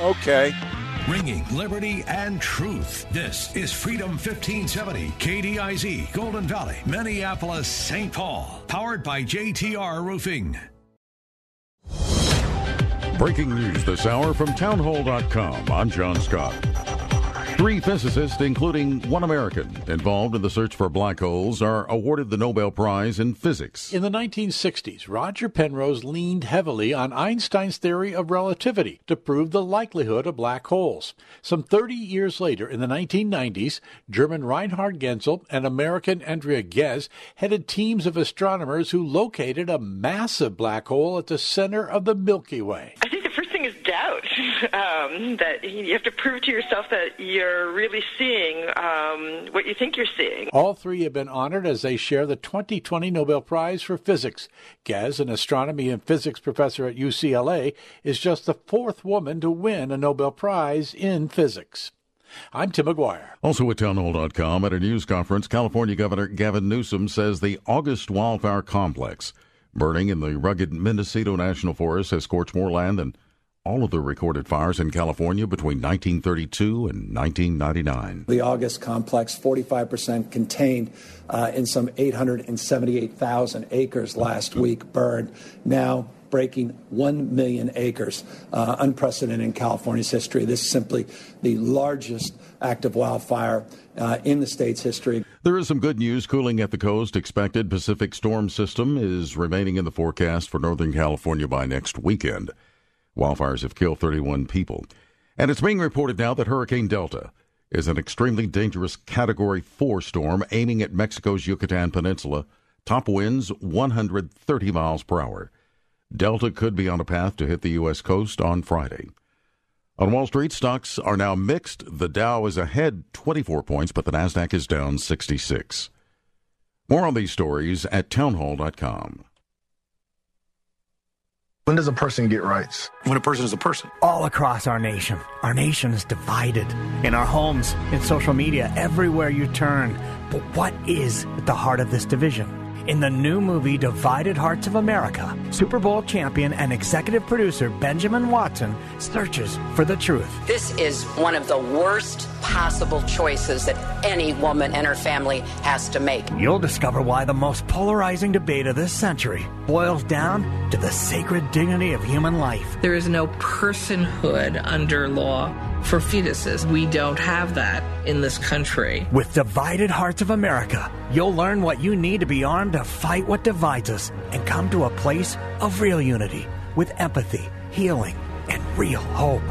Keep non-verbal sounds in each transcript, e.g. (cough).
Okay. Ringing liberty and truth. This is Freedom 1570, KDIZ, Golden Valley, Minneapolis, St. Paul. Powered by JTR Roofing. Breaking news this hour from townhall.com. I'm John Scott. Three physicists, including one American, involved in the search for black holes, are awarded the Nobel Prize in Physics. In the 1960s, Roger Penrose leaned heavily on Einstein's theory of relativity to prove the likelihood of black holes. Some 30 years later, in the 1990s, German Reinhard Genzel and American Andrea Ghez headed teams of astronomers who located a massive black hole at the center of the Milky Way. I think the first thing is doubt. Um, that you have to prove to yourself that you're really seeing um, what you think you're seeing. All three have been honored as they share the 2020 Nobel Prize for Physics. Ghez, an astronomy and physics professor at UCLA, is just the fourth woman to win a Nobel Prize in physics. I'm Tim McGuire. Also at townhall.com at a news conference, California Governor Gavin Newsom says the August wildfire complex burning in the rugged Mendocino National Forest has scorched more land than all of the recorded fires in California between 1932 and 1999. The August complex, 45% contained uh, in some 878,000 acres last week, burned. Now breaking 1 million acres, uh, unprecedented in California's history. This is simply the largest active wildfire uh, in the state's history. There is some good news cooling at the coast expected. Pacific storm system is remaining in the forecast for Northern California by next weekend. Wildfires have killed 31 people. And it's being reported now that Hurricane Delta is an extremely dangerous Category 4 storm aiming at Mexico's Yucatan Peninsula. Top winds 130 miles per hour. Delta could be on a path to hit the U.S. coast on Friday. On Wall Street, stocks are now mixed. The Dow is ahead 24 points, but the Nasdaq is down 66. More on these stories at townhall.com. When does a person get rights? When a person is a person. All across our nation. Our nation is divided. In our homes, in social media, everywhere you turn. But what is at the heart of this division? In the new movie Divided Hearts of America, Super Bowl champion and executive producer Benjamin Watson searches for the truth. This is one of the worst possible choices that any woman and her family has to make. You'll discover why the most polarizing debate of this century boils down to the sacred dignity of human life. There is no personhood under law for fetuses. We don't have that in this country. With Divided Hearts of America, you'll learn what you need to be armed to fight what divides us and come to a place of real unity with empathy, healing, and real hope.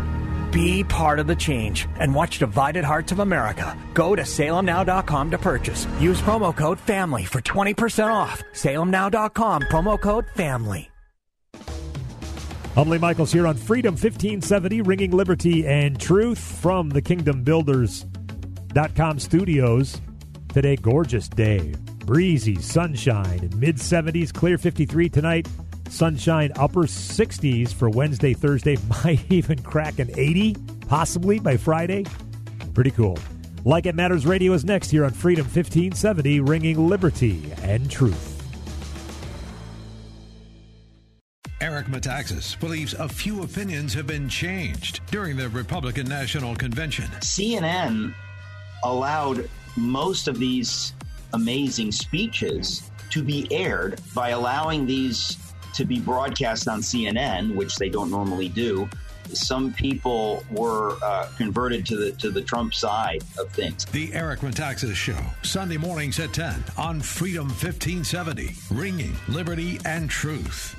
Be part of the change and watch Divided Hearts of America. Go to salemnow.com to purchase. Use promo code FAMILY for 20% off. salemnow.com, promo code FAMILY. Lee Michaels here on Freedom 1570, ringing liberty and truth from the Kingdom Builders.com studios. Today, gorgeous day. Breezy, sunshine, mid 70s, clear 53 tonight. Sunshine, upper 60s for Wednesday, Thursday. (laughs) Might even crack an 80, possibly by Friday. Pretty cool. Like It Matters Radio is next here on Freedom 1570, ringing liberty and truth. Eric Metaxas believes a few opinions have been changed during the Republican National Convention. CNN allowed most of these amazing speeches to be aired by allowing these to be broadcast on CNN, which they don't normally do. Some people were uh, converted to the to the Trump side of things. The Eric Metaxas Show, Sunday mornings at 10 on Freedom 1570, ringing liberty and truth.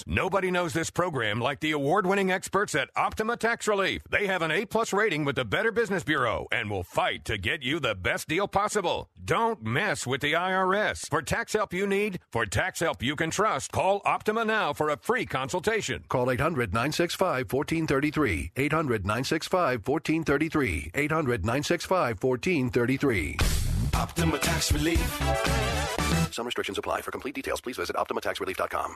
Nobody knows this program like the award winning experts at Optima Tax Relief. They have an A plus rating with the Better Business Bureau and will fight to get you the best deal possible. Don't mess with the IRS. For tax help you need, for tax help you can trust, call Optima now for a free consultation. Call 800 965 1433. 800 965 1433. 800 965 1433. Optima Tax Relief. Some restrictions apply. For complete details, please visit OptimaTaxRelief.com.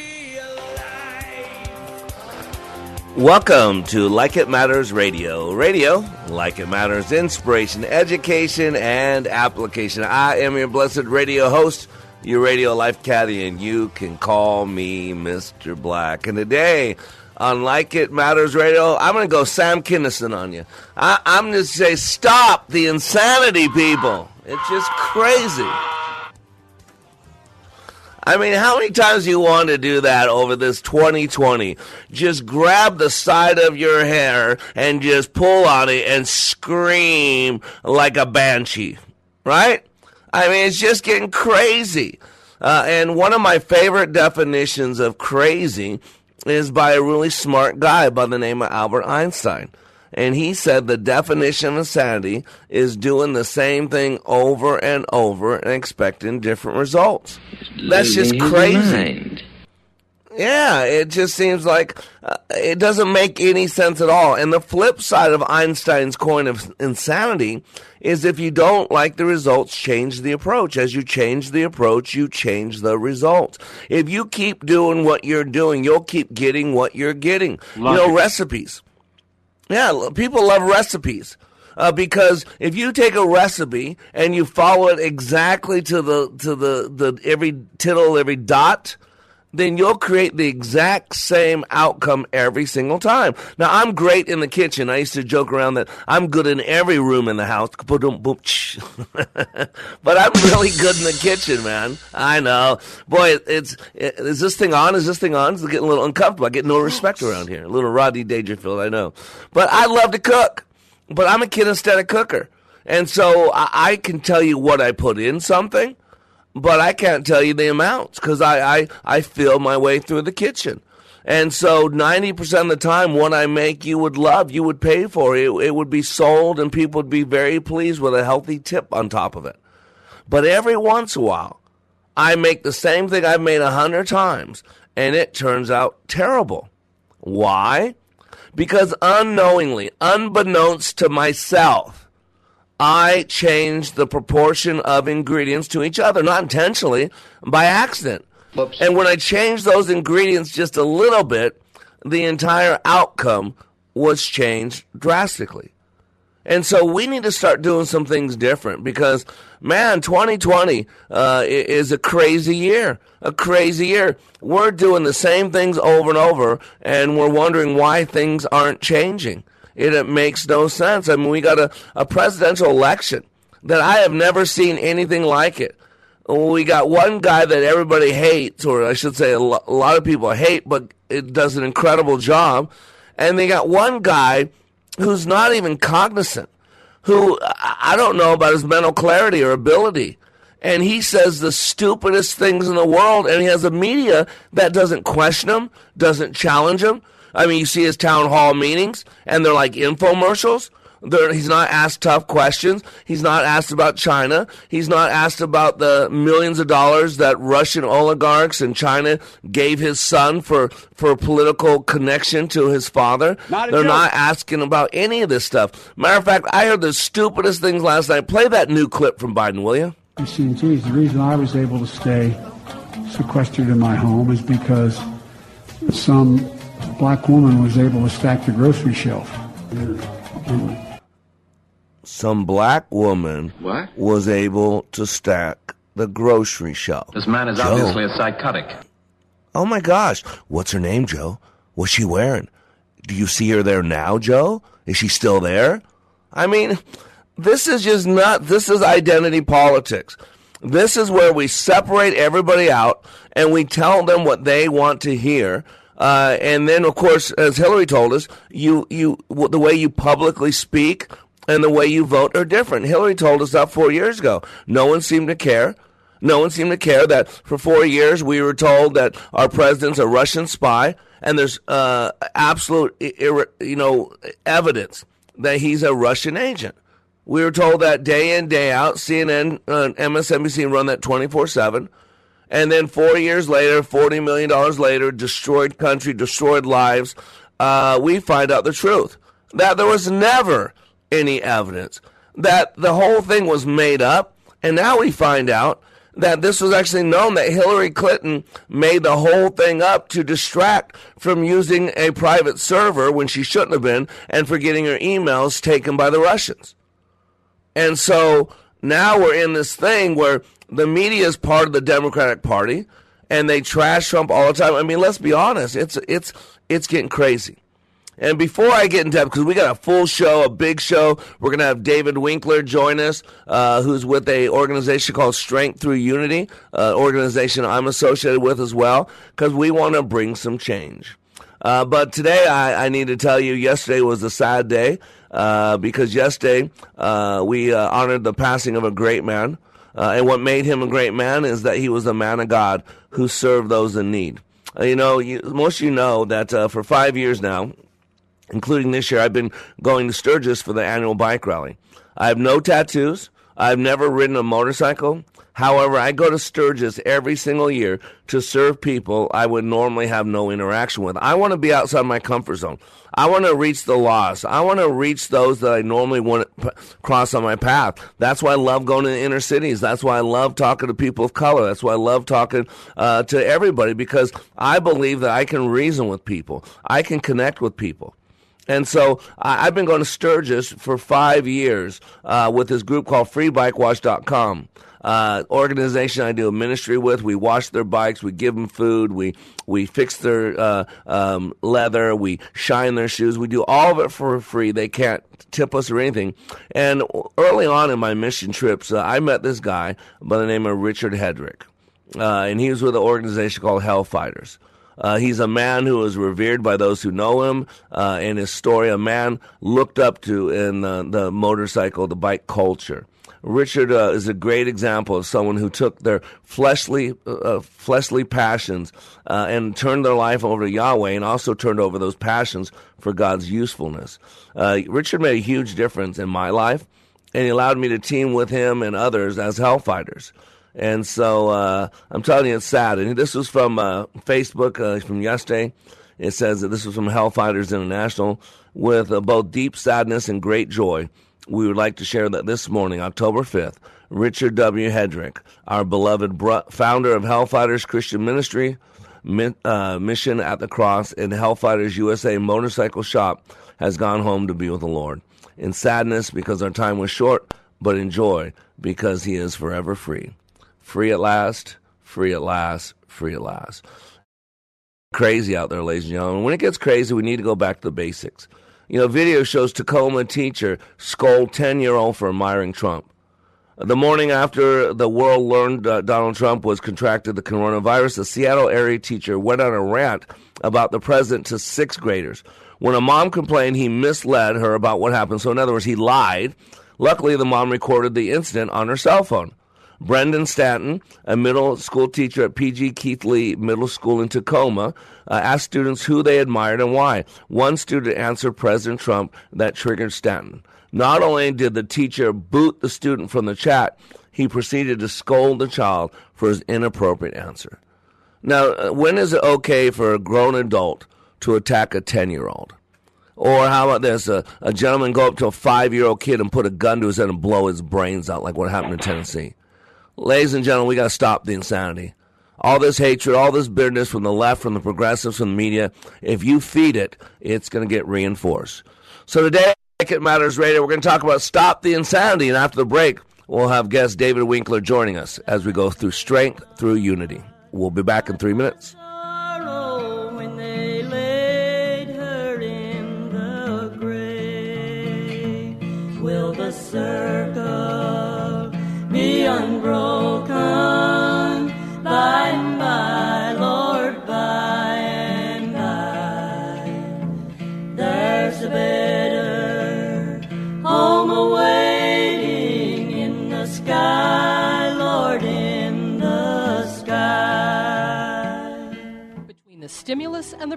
Welcome to Like It Matters Radio. Radio, like it matters, inspiration, education, and application. I am your blessed radio host, your radio life caddy, and you can call me Mr. Black. And today, on Like It Matters Radio, I'm going to go Sam Kinison on you. I, I'm going to say, stop the insanity, people. It's just crazy. I mean, how many times do you want to do that over this 2020? Just grab the side of your hair and just pull on it and scream like a banshee, right? I mean, it's just getting crazy. Uh, and one of my favorite definitions of crazy is by a really smart guy by the name of Albert Einstein. And he said the definition of insanity is doing the same thing over and over and expecting different results. That's just crazy. Yeah, it just seems like uh, it doesn't make any sense at all. And the flip side of Einstein's coin of insanity is if you don't like the results, change the approach. As you change the approach, you change the results. If you keep doing what you're doing, you'll keep getting what you're getting. Love you know, it. recipes. Yeah, people love recipes. Uh, because if you take a recipe and you follow it exactly to the to the, the every tittle, every dot, then you'll create the exact same outcome every single time. Now, I'm great in the kitchen. I used to joke around that I'm good in every room in the house. (laughs) But I'm really good in the kitchen, man. I know. Boy, it's, it, is this thing on? Is this thing on? It's getting a little uncomfortable. I get no respect around here. A little Rodney Dangerfield, I know. But I love to cook. But I'm a kinesthetic cooker. And so I, I can tell you what I put in something but I can't tell you the amounts because I, I, I feel my way through the kitchen. And so 90% of the time, what I make, you would love, you would pay for it. It would be sold and people would be very pleased with a healthy tip on top of it. But every once in a while, I make the same thing I've made a hundred times and it turns out terrible. Why? Because unknowingly, unbeknownst to myself, I changed the proportion of ingredients to each other, not intentionally, by accident. And when I changed those ingredients just a little bit, the entire outcome was changed drastically. And so we need to start doing some things different because, man, 2020 uh, is a crazy year. A crazy year. We're doing the same things over and over, and we're wondering why things aren't changing. It, it makes no sense. I mean, we got a, a presidential election that I have never seen anything like it. We got one guy that everybody hates, or I should say a lo- a lot of people hate, but it does an incredible job. And they got one guy who's not even cognizant, who I I don't know about his mental clarity or ability. And he says the stupidest things in the world, and he has a media that doesn't question him, doesn't challenge him. I mean, you see his town hall meetings, and they're like infomercials. There, he's not asked tough questions. He's not asked about China. He's not asked about the millions of dollars that Russian oligarchs in China gave his son for, for political connection to his father. Not They're joke. not asking about any of this stuff. Matter of fact, I heard the stupidest things last night. Play that new clip from Biden, will you? You see, geez, the reason I was able to stay sequestered in my home is because some black woman was able to stack the grocery shelf. Some black woman What? was able to stack the grocery shelf. This man is Joe. obviously a psychotic. Oh my gosh. What's her name, Joe? What's she wearing? Do you see her there now, Joe? Is she still there? I mean, this is just not, this is identity politics. This is where we separate everybody out and we tell them what they want to hear. Uh, and then, of course, as Hillary told us, you, you, the way you publicly speak and the way you vote are different. Hillary told us that four years ago. No one seemed to care. No one seemed to care that for four years we were told that our president's a Russian spy, and there's uh, absolute, you know, evidence that he's a Russian agent. We were told that day in, day out. CNN, uh, MSNBC run that 24 7. And then four years later, $40 million later, destroyed country, destroyed lives, uh, we find out the truth. That there was never any evidence. That the whole thing was made up. And now we find out that this was actually known that Hillary Clinton made the whole thing up to distract from using a private server when she shouldn't have been and for getting her emails taken by the Russians. And so now we're in this thing where the media is part of the Democratic Party and they trash Trump all the time. I mean, let's be honest, it's it's it's getting crazy. And before I get into depth, because we got a full show, a big show, we're going to have David Winkler join us, uh, who's with a organization called Strength Through Unity, uh, organization I'm associated with as well, because we want to bring some change. Uh, but today, I, I need to tell you, yesterday was a sad day uh, because yesterday uh, we uh, honored the passing of a great man. Uh, and what made him a great man is that he was a man of God who served those in need. Uh, you know, you, most of you know that for five years now, including this year, I've been going to Sturgis for the annual bike rally. I have no tattoos. I've never ridden a motorcycle. However, I go to Sturgis every single year to serve people I would normally have no interaction with. I want to be outside my comfort zone. I want to reach the lost. I want to reach those that I normally wouldn't p- cross on my path. That's why I love going to the inner cities. That's why I love talking to people of color. That's why I love talking uh, to everybody because I believe that I can reason with people. I can connect with people. And so I, I've been going to Sturgis for five years uh, with this group called FreeBikeWash.com. Uh, organization I do a ministry with. We wash their bikes, we give them food, we we fix their uh, um, leather, we shine their shoes. We do all of it for free. They can't tip us or anything. And early on in my mission trips, uh, I met this guy by the name of Richard Hedrick, uh, and he was with an organization called Hellfighters. Uh, he's a man who is revered by those who know him, uh, and his story, a man looked up to in the, the motorcycle, the bike culture. Richard uh, is a great example of someone who took their fleshly, uh, fleshly passions uh, and turned their life over to Yahweh, and also turned over those passions for God's usefulness. Uh, Richard made a huge difference in my life, and he allowed me to team with him and others as hellfighters. And so uh, I'm telling you, it's sad. And this was from uh, Facebook uh, from yesterday. It says that this was from Hellfighters International with uh, both deep sadness and great joy. We would like to share that this morning, October 5th, Richard W. Hedrick, our beloved bro- founder of Hellfighters Christian Ministry, mi- uh, Mission at the Cross, and Hellfighters USA Motorcycle Shop, has gone home to be with the Lord. In sadness because our time was short, but in joy because he is forever free. Free at last, free at last, free at last. Crazy out there, ladies and gentlemen. When it gets crazy, we need to go back to the basics. You know, video shows Tacoma teacher scold 10 year old for admiring Trump. The morning after the world learned uh, Donald Trump was contracted the coronavirus, a Seattle area teacher went on a rant about the president to sixth graders. When a mom complained, he misled her about what happened. So, in other words, he lied. Luckily, the mom recorded the incident on her cell phone. Brendan Stanton, a middle school teacher at PG Keithley Middle School in Tacoma, uh, asked students who they admired and why. One student answered President Trump that triggered Stanton. Not only did the teacher boot the student from the chat, he proceeded to scold the child for his inappropriate answer. Now, uh, when is it okay for a grown adult to attack a 10 year old? Or how about this? A, a gentleman go up to a five year old kid and put a gun to his head and blow his brains out, like what happened in Tennessee. Ladies and gentlemen, we got to stop the insanity. All this hatred, all this bitterness from the left, from the progressives, from the media, if you feed it, it's going to get reinforced. So today, It Matters Radio, we're going to talk about Stop the Insanity. And after the break, we'll have guest David Winkler joining us as we go through strength through unity. We'll be back in three minutes.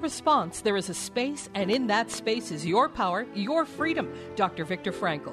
Response, there is a space, and in that space is your power, your freedom. Dr. Viktor Frankl.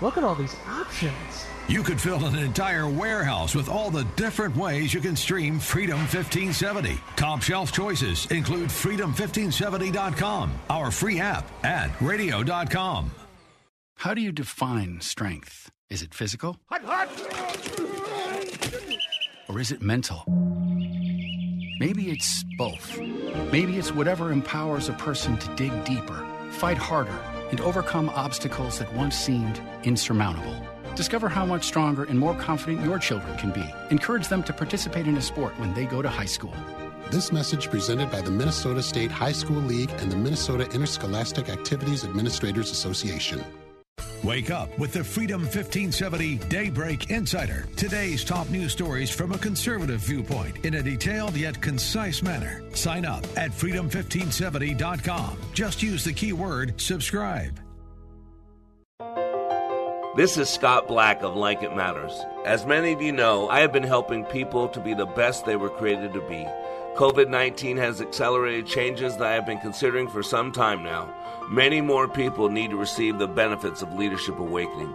look at all these options. You could fill an entire warehouse with all the different ways you can stream Freedom 1570. Top shelf choices include freedom1570.com, our free app, and radio.com. How do you define strength? Is it physical? Or is it mental? Maybe it's both. Maybe it's whatever empowers a person to dig deeper, fight harder, and overcome obstacles that once seemed insurmountable. Discover how much stronger and more confident your children can be. Encourage them to participate in a sport when they go to high school. This message presented by the Minnesota State High School League and the Minnesota Interscholastic Activities Administrators Association. Wake up with the Freedom 1570 Daybreak Insider. Today's top news stories from a conservative viewpoint in a detailed yet concise manner. Sign up at freedom1570.com. Just use the keyword subscribe. This is Scott Black of Like It Matters. As many of you know, I have been helping people to be the best they were created to be. COVID 19 has accelerated changes that I have been considering for some time now. Many more people need to receive the benefits of Leadership Awakening.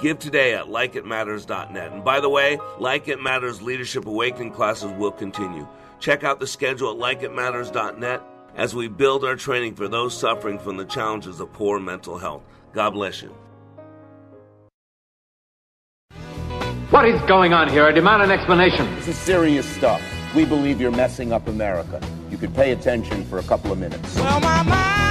Give today at likeitmatters.net. And by the way, Like It Matters Leadership Awakening classes will continue. Check out the schedule at likeitmatters.net as we build our training for those suffering from the challenges of poor mental health. God bless you. What is going on here? I demand an explanation. This is serious stuff. We believe you're messing up America. You could pay attention for a couple of minutes. Well, my mind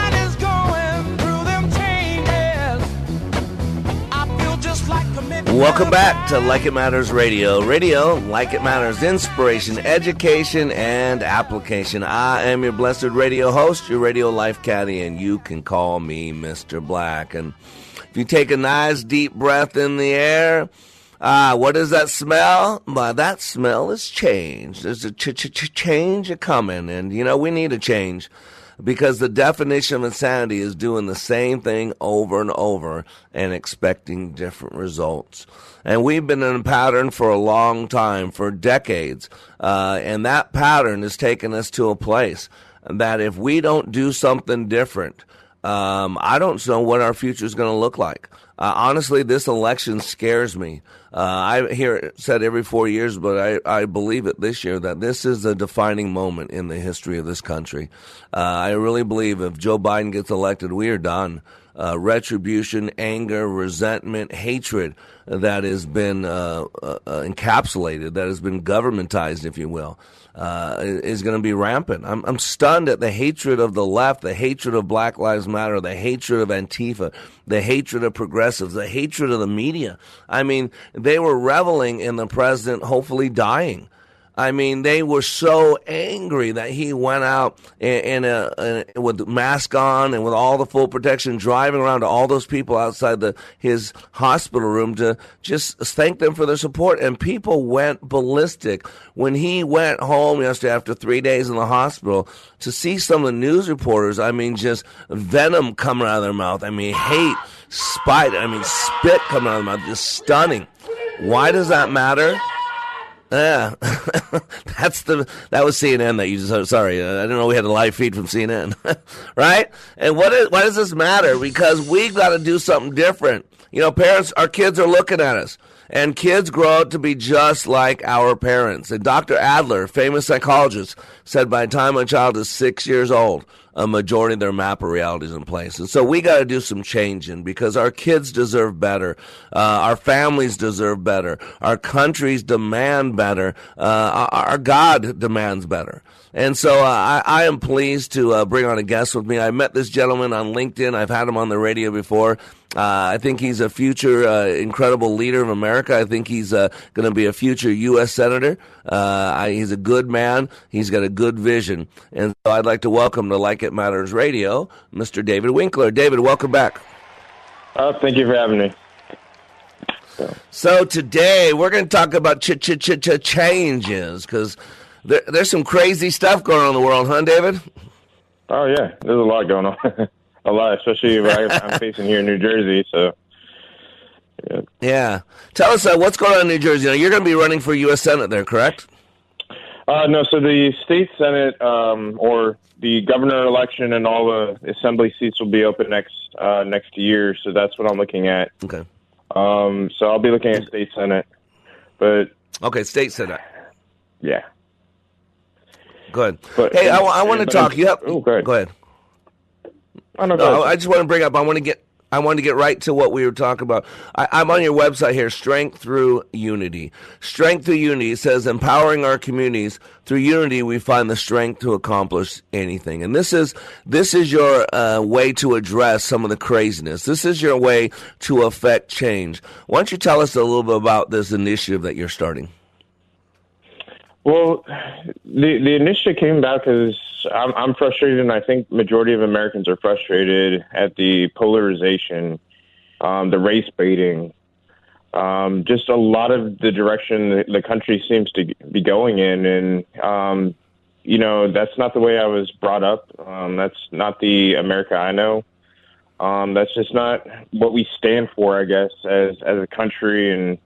Welcome back to Like It Matters Radio. Radio, like it matters, inspiration, education, and application. I am your blessed radio host, your radio life caddy, and you can call me Mr. Black. And if you take a nice deep breath in the air, Ah, what is that smell? Well, that smell is change. There's a ch- ch- ch- change a coming, and you know we need a change. Because the definition of insanity is doing the same thing over and over and expecting different results. And we've been in a pattern for a long time, for decades, uh, and that pattern has taken us to a place that if we don't do something different, um, I don't know what our future is going to look like. Uh, honestly, this election scares me. Uh, I hear it said every four years, but I, I believe it this year that this is a defining moment in the history of this country. Uh, I really believe if Joe Biden gets elected, we are done. Uh, retribution, anger, resentment, hatred that has been uh, uh, encapsulated, that has been governmentized, if you will uh, is going to be rampant. I'm, I'm stunned at the hatred of the left, the hatred of Black Lives Matter, the hatred of Antifa, the hatred of progressives, the hatred of the media. I mean, they were reveling in the president hopefully dying. I mean, they were so angry that he went out in, in, a, in with mask on and with all the full protection, driving around to all those people outside the his hospital room to just thank them for their support. And people went ballistic when he went home yesterday after three days in the hospital to see some of the news reporters. I mean, just venom coming out of their mouth. I mean, hate, spite. I mean, spit coming out of their mouth. Just stunning. Why does that matter? Yeah, (laughs) that's the that was CNN that you just sorry uh, I didn't know we had a live feed from CNN, (laughs) right? And what is, why does this matter? Because we've got to do something different. You know, parents, our kids are looking at us, and kids grow up to be just like our parents. And Dr. Adler, famous psychologist, said by the time a child is six years old, a majority of their map of reality is in place. And so we got to do some changing because our kids deserve better. Uh, our families deserve better. Our countries demand better. Uh, our God demands better. And so uh, I, I, am pleased to uh, bring on a guest with me. I met this gentleman on LinkedIn. I've had him on the radio before. Uh, I think he's a future uh, incredible leader of America. I think he's uh, going to be a future U.S. senator. Uh, I, he's a good man. He's got a good vision. And so I'd like to welcome to Like It Matters Radio, Mr. David Winkler. David, welcome back. thank you for having me. So today we're going to talk about ch ch ch ch changes because there, there's some crazy stuff going on in the world, huh, David? Oh yeah, there's a lot going on. (laughs) a lot, especially right I'm (laughs) facing here in New Jersey. So. Yeah. yeah. Tell us uh, what's going on in New Jersey. Now, you're going to be running for U.S. Senate there, correct? Uh, no, so the state senate um, or the governor election and all the assembly seats will be open next uh, next year. So that's what I'm looking at. Okay. Um, so I'll be looking at state senate, but okay, state senate. Yeah. Good. But, hey, I, I want to talk. You have. Oh, go ahead. Go ahead. No, no, I just want to bring up. I want to get. I want to get right to what we were talking about. I, am on your website here, Strength Through Unity. Strength Through Unity says empowering our communities through unity. We find the strength to accomplish anything, and this is this is your uh, way to address some of the craziness. This is your way to affect change. Why don't you tell us a little bit about this initiative that you're starting? Well, the the initiative came about because I'm, I'm frustrated, and I think majority of Americans are frustrated at the polarization, um, the race baiting, um, just a lot of the direction the, the country seems to be going in, and um, you know that's not the way I was brought up. Um, that's not the America I know. Um, that's just not what we stand for, I guess, as as a country and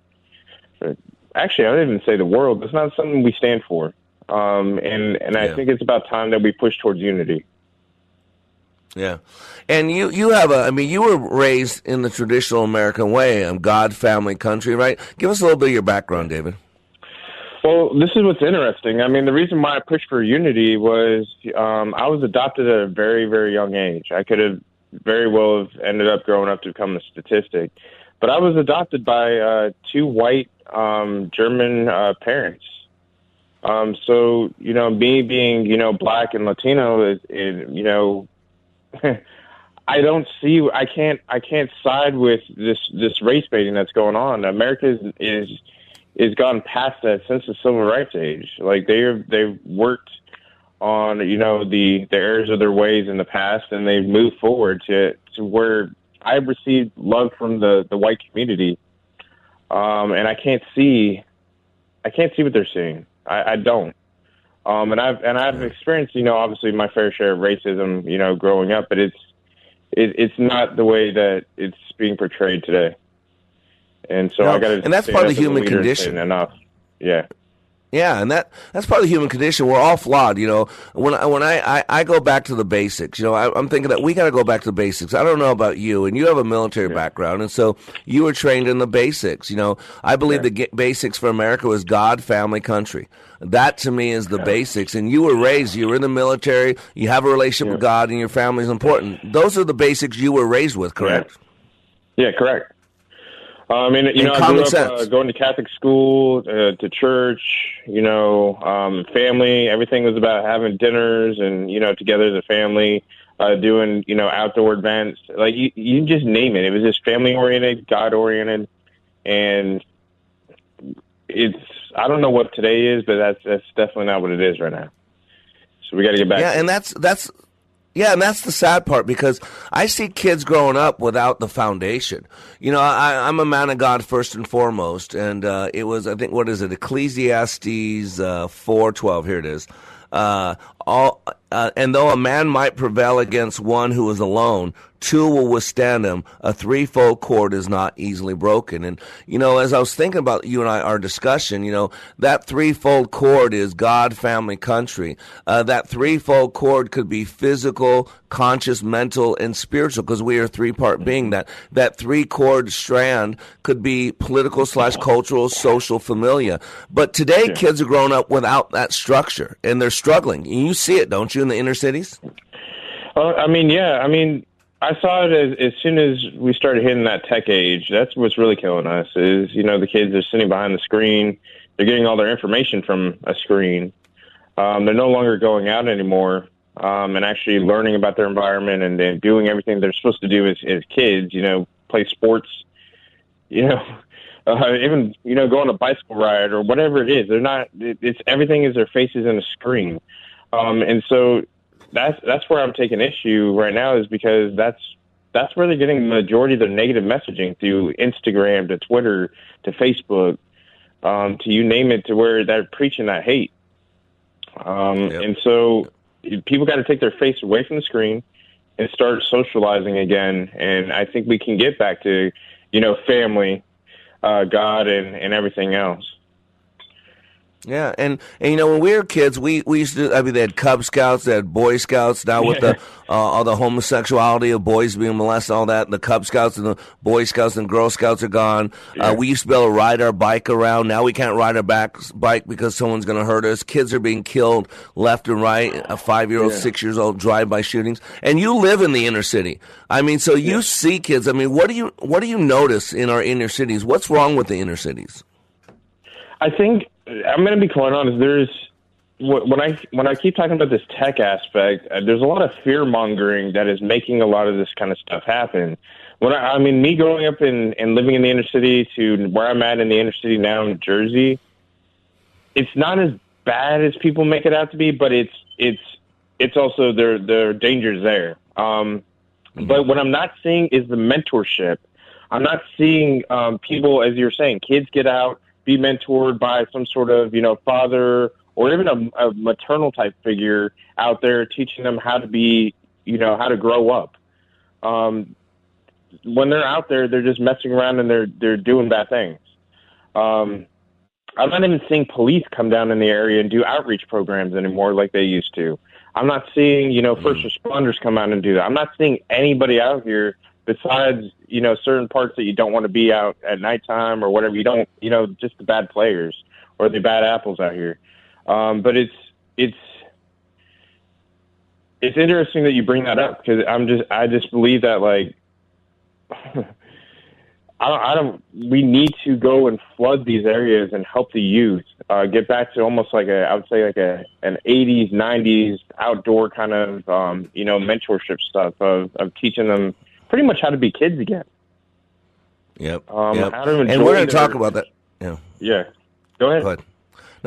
actually, I don't even say the world. It's not something we stand for. Um, and and yeah. I think it's about time that we push towards unity. Yeah, and you you have a I mean you were raised in the traditional American way, um, God, family, country, right? Give us a little bit of your background, David. Well, this is what's interesting. I mean, the reason why I pushed for unity was um, I was adopted at a very very young age. I could have very well have ended up growing up to become a statistic, but I was adopted by uh, two white um, German uh, parents. Um, so you know, me being you know black and Latino is, is you know, (laughs) I don't see. I can't. I can't side with this this race baiting that's going on. America is is is gone past that since the civil rights age. Like they are, they've worked on you know the the errors of their ways in the past, and they've moved forward to to where I've received love from the the white community, um, and I can't see I can't see what they're seeing. I, I don't. Um, and I've and I've experienced, you know, obviously my fair share of racism, you know, growing up, but it's it, it's not the way that it's being portrayed today. And so No, I got to, and that's part of the human condition. Enough, yeah. Yeah, and that that's part of the human condition. We're all flawed, you know. When I, when I, I, I go back to the basics, you know, I, I'm thinking that we got to go back to the basics. I don't know about you, and you have a military background, and so you were trained in the basics. You know, I believe the ga- basics for America was God, family, country. That to me is the basics. And you were raised, you were in the military, you have a relationship with God, and your family is important. Those are the basics you were raised with, correct? Yeah, correct. Uh, I mean, you And know, I grew up uh, going to Catholic school, uh, to church. You know, um, family. Everything was about having dinners and you know together as a family, uh, doing you know outdoor events. Like you, you just name it. It was just family oriented, God oriented, and it's. I don't know what today is, but that's that's definitely not what it is right now. So we got to get back. Yeah, and that's that's yeah, and that's the sad part because I see kids growing up without the foundation. You know, I, I'm a man of God first and foremost, and uh, it was I think what is it Ecclesiastes uh, four twelve. Here it is. Uh, all, uh, and though a man might prevail against one who is alone, two will withstand him. A threefold cord is not easily broken. And, you know, as I was thinking about you and I, our discussion, you know, that threefold cord is God, family, country. Uh, that threefold cord could be physical, conscious, mental, and spiritual because we are three part being. That, that three cord strand could be political slash cultural, social, familiar. But today, kids are growing up without that structure and they're struggling. And you see it, don't you, in the inner cities? Uh, I mean, yeah. I mean, I saw it as, as soon as we started hitting that tech age. That's what's really killing us. Is you know the kids are sitting behind the screen. They're getting all their information from a screen. Um, they're no longer going out anymore um, and actually learning about their environment and, and doing everything they're supposed to do as, as kids. You know, play sports. You know, (laughs) uh, even you know go on a bicycle ride or whatever it is. They're not. It, it's everything is their faces in a screen. Um, and so that's that's where I'm taking issue right now is because that's that's where they're getting the majority of their negative messaging through Instagram to Twitter to Facebook um, to you name it to where they're preaching that hate. Um, And so people got to take their face away from the screen and start socializing again. And I think we can get back to you know family, uh, God, and and everything else. Yeah, and, and you know when we were kids, we, we used to. I mean, they had Cub Scouts, they had Boy Scouts. Now with the uh, all the homosexuality of boys being molested, all that, the Cub Scouts and the Boy Scouts and Girl Scouts are gone. Uh, we used to be able to ride our bike around. Now we can't ride our back bike because someone's going to hurt us. Kids are being killed left and right. A five year old, Yeah. six years old drive by shootings. And you live in the inner city. I mean, so you see kids. I mean, what do you what do you notice in our inner cities? What's wrong with the inner cities? I think I'm going to be quite honest. There's when I when I keep talking about this tech aspect, uh, there's a lot of fear mongering that is making a lot of this kind of stuff happen. When I, I mean, me growing up in and living in the inner city to where I'm at in the inner city now in Jersey, it's not as bad as people make it out to be, but it's it's it's also there there are dangers there. Um, but what I'm not seeing is the mentorship. I'm not seeing um, people, as you're saying, kids get out, be mentored by some sort of you know father or even a, a maternal type figure out there teaching them how to be you know how to grow up. Um, when they're out there, they're just messing around and they're they're doing bad things. Um, I'm not even seeing police come down in the area and do outreach programs anymore like they used to. I'm not seeing, you know, first responders come out and do that. I'm not seeing anybody out here besides, you know, certain parts that you don't want to be out at nighttime or whatever. You don't, you know, just the bad players or the bad apples out here. Um, but it's it's it's interesting that you bring that up because I'm just I just believe that like (laughs) I don't, I don't. We need to go and flood these areas and help the youth uh, get back to almost like a, I would say like a an '80s, '90s outdoor kind of, um, you know, mentorship stuff of of teaching them pretty much how to be kids again. Yep. Um, yep. how to and we're going to talk about that. Yeah. Yeah. Go ahead. Go ahead.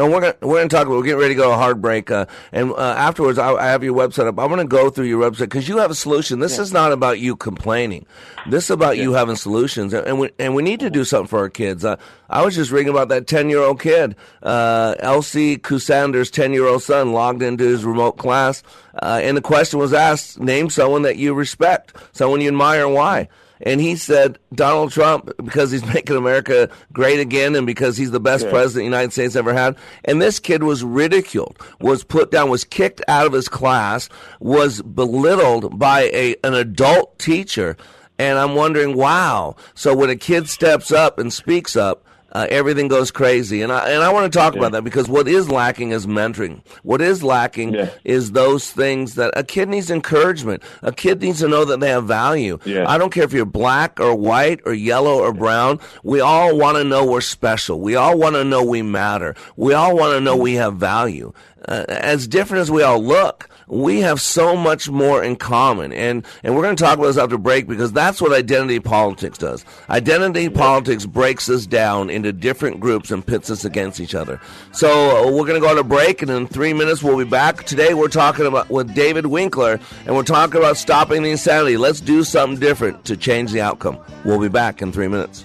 No, we're gonna we're gonna talk. We're getting ready to go to a hard break, uh, and uh, afterwards, I, I have your website up. I'm gonna go through your website because you have a solution. This Yeah. is not about you complaining. This is about you having solutions, and we and we need to do something for our kids. Uh, I was just reading about that 10 year old kid, uh, Elsie Cusander's 10 year old son, logged into his remote class, uh, and the question was asked: Name someone that you respect, someone you admire, and why. And he said Donald Trump because he's (laughs) making America great again and because he's the best Yeah. president the United States ever had. And this kid was ridiculed, was put down, was kicked out of his class, was belittled by a an adult teacher. And I'm wondering, wow. So when a kid steps up and speaks up, uh, everything goes crazy. And I and I want to talk about that because what is lacking is mentoring. What is lacking is those things that a kid needs encouragement. A kid needs to know that they have value. Yeah. I don't care if you're black or white or yellow or brown. We all want to know we're special. We all want to know we matter. We all want to know we have value. Uh, as different as we all look, we have so much more in common. And, and we're going to talk about this after break because that's what identity politics does. Identity politics breaks us down into different groups and pits us against each other. So uh, we're going to go on a break and in three minutes we'll be back. Today we're talking about with David Winkler and we're talking about stopping the insanity. Let's do something different to change the outcome. We'll be back in three minutes.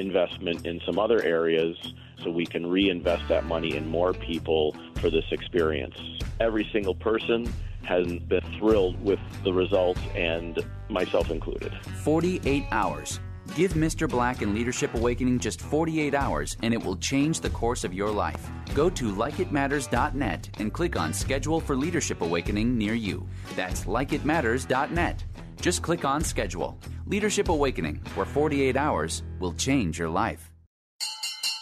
investment in some other areas so we can reinvest that money in more people for this experience. Every single person has been thrilled with the results, and myself included. 48 hours. Give Mr. Black and Leadership Awakening just 48 hours and it will change the course of your life. Go to likeitmatters.net and click on Schedule for Leadership Awakening near you. That's likeitmatters.net. Just click on Schedule. Leadership Awakening, where 48 hours will change your life.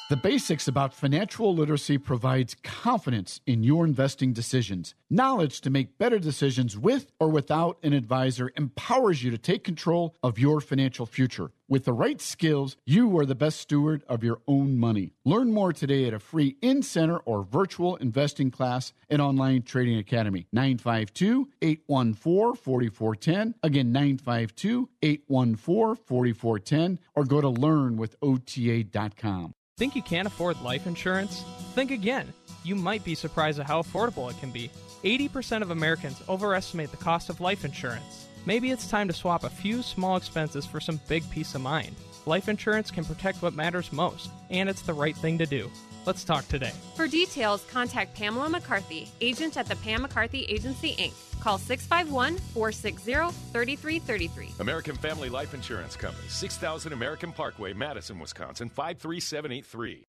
The Basics about Financial Literacy provides confidence in your investing decisions. Knowledge to make better decisions with or without an advisor empowers you to take control of your financial future. With the right skills, you are the best steward of your own money. Learn more today at a free in center or virtual investing class at Online Trading Academy. 952 814 4410. Again, 952 814 4410. Or go to learnwithota.com. Think you can't afford life insurance? Think again. You might be surprised at how affordable it can be. 80% of Americans overestimate the cost of life insurance. Maybe it's time to swap a few small expenses for some big peace of mind. Life insurance can protect what matters most, and it's the right thing to do. Let's talk today. For details, contact Pamela McCarthy, agent at the Pam McCarthy Agency, Inc. Call 651 460 3333. American Family Life Insurance Company, 6000 American Parkway, Madison, Wisconsin, 53783.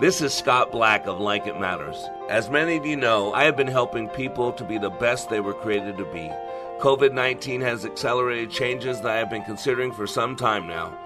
This is Scott Black of Like It Matters. As many of you know, I have been helping people to be the best they were created to be. COVID 19 has accelerated changes that I have been considering for some time now.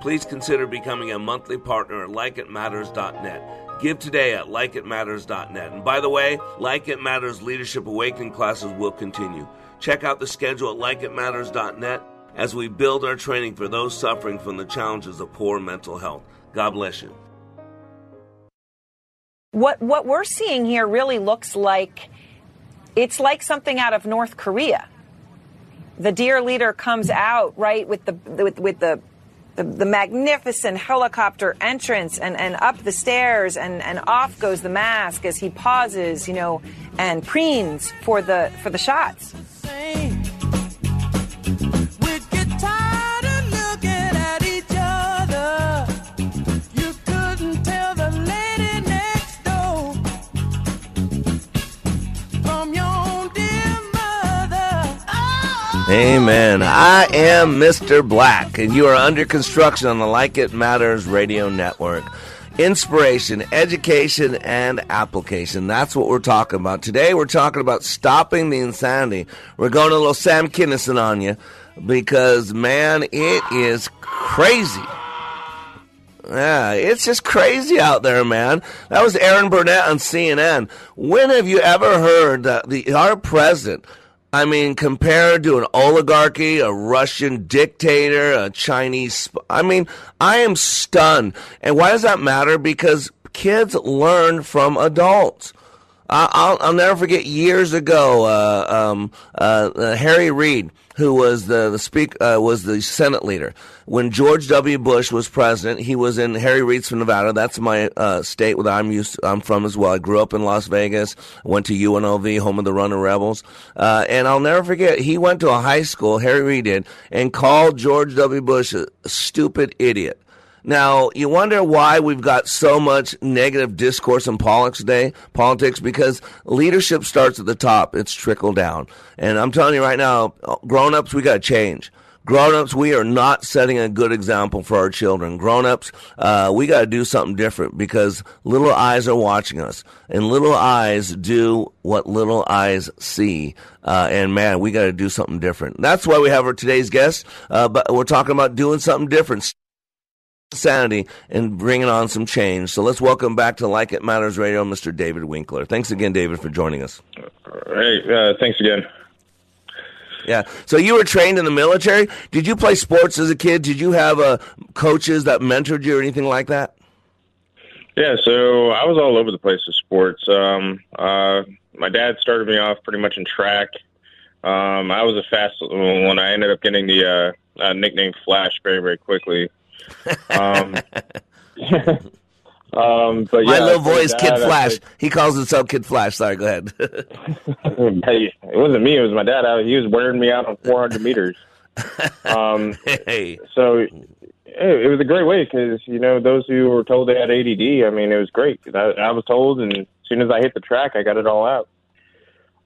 Please consider becoming a monthly partner at likeitmatters.net. Give today at likeitmatters.net. And by the way, Like It Matters Leadership Awakening classes will continue. Check out the schedule at likeitmatters.net as we build our training for those suffering from the challenges of poor mental health. God bless you. What what we're seeing here really looks like it's like something out of North Korea. The dear leader comes out right with the with with the the, the magnificent helicopter entrance and, and up the stairs and, and off goes the mask as he pauses, you know, and preens for the for the shots. Amen. I am Mr. Black, and you are under construction on the Like It Matters radio network. Inspiration, education, and application. That's what we're talking about. Today, we're talking about stopping the insanity. We're going a little Sam Kinison on you because, man, it is crazy. Yeah, it's just crazy out there, man. That was Erin Burnett on CNN. When have you ever heard that the our president I mean, compared to an oligarchy, a Russian dictator, a Chinese. Sp- I mean, I am stunned. And why does that matter? Because kids learn from adults. I'll, I'll never forget years ago, uh, um, uh, uh, Harry Reid who was the the speak uh, was the Senate leader when George W. Bush was president. He was in Harry Reid's from Nevada. That's my uh, state where I'm used. I'm from as well. I grew up in Las Vegas. Went to UNLV, home of the Runnin' Rebels. Uh, and I'll never forget. He went to a high school. Harry Reid did, and called George W. Bush a stupid idiot. Now, you wonder why we've got so much negative discourse in politics today, politics, because leadership starts at the top. It's trickle down. And I'm telling you right now, grown-ups, we got to change. Grown-ups, we are not setting a good example for our children. Grown-ups, uh, we got to do something different because little eyes are watching us, and little eyes do what little eyes see. Uh, and man, we got to do something different. That's why we have our today's guest. Uh, but we're talking about doing something different sanity and bringing on some change. So let's welcome back to Like It Matters Radio, Mr. David Winkler. Thanks again, David, for joining us. Hey, uh, thanks again. Yeah. So you were trained in the military. Did you play sports as a kid? Did you have uh, coaches that mentored you or anything like that? Yeah. So I was all over the place with sports. Um, uh, my dad started me off pretty much in track. Um, I was a fast when I ended up getting the uh, uh, nickname Flash very, very quickly. Um, (laughs) um, but yeah, My little boy is Kid Flash. He calls himself Kid Flash. Sorry, go ahead. (laughs) hey, it wasn't me. It was my dad. I, he was wearing me out on 400 meters. (laughs) Um, hey. So it, it was a great way because you know those who were told they had ADD. I mean, it was great. I, I was told, and as soon as I hit the track, I got it all out.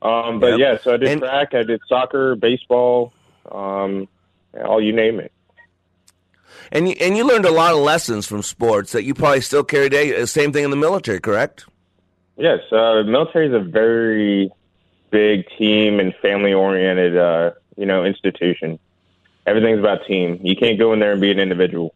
Um, but Yep. yeah, so I did And- track. I did soccer, baseball, um, all you name it. And you, and you learned a lot of lessons from sports that you probably still carry today. Uh, Same thing in the military, correct? Yes, uh, military is a very big team and family oriented, uh, you know, institution. Everything's about team. You can't go in there and be an individual.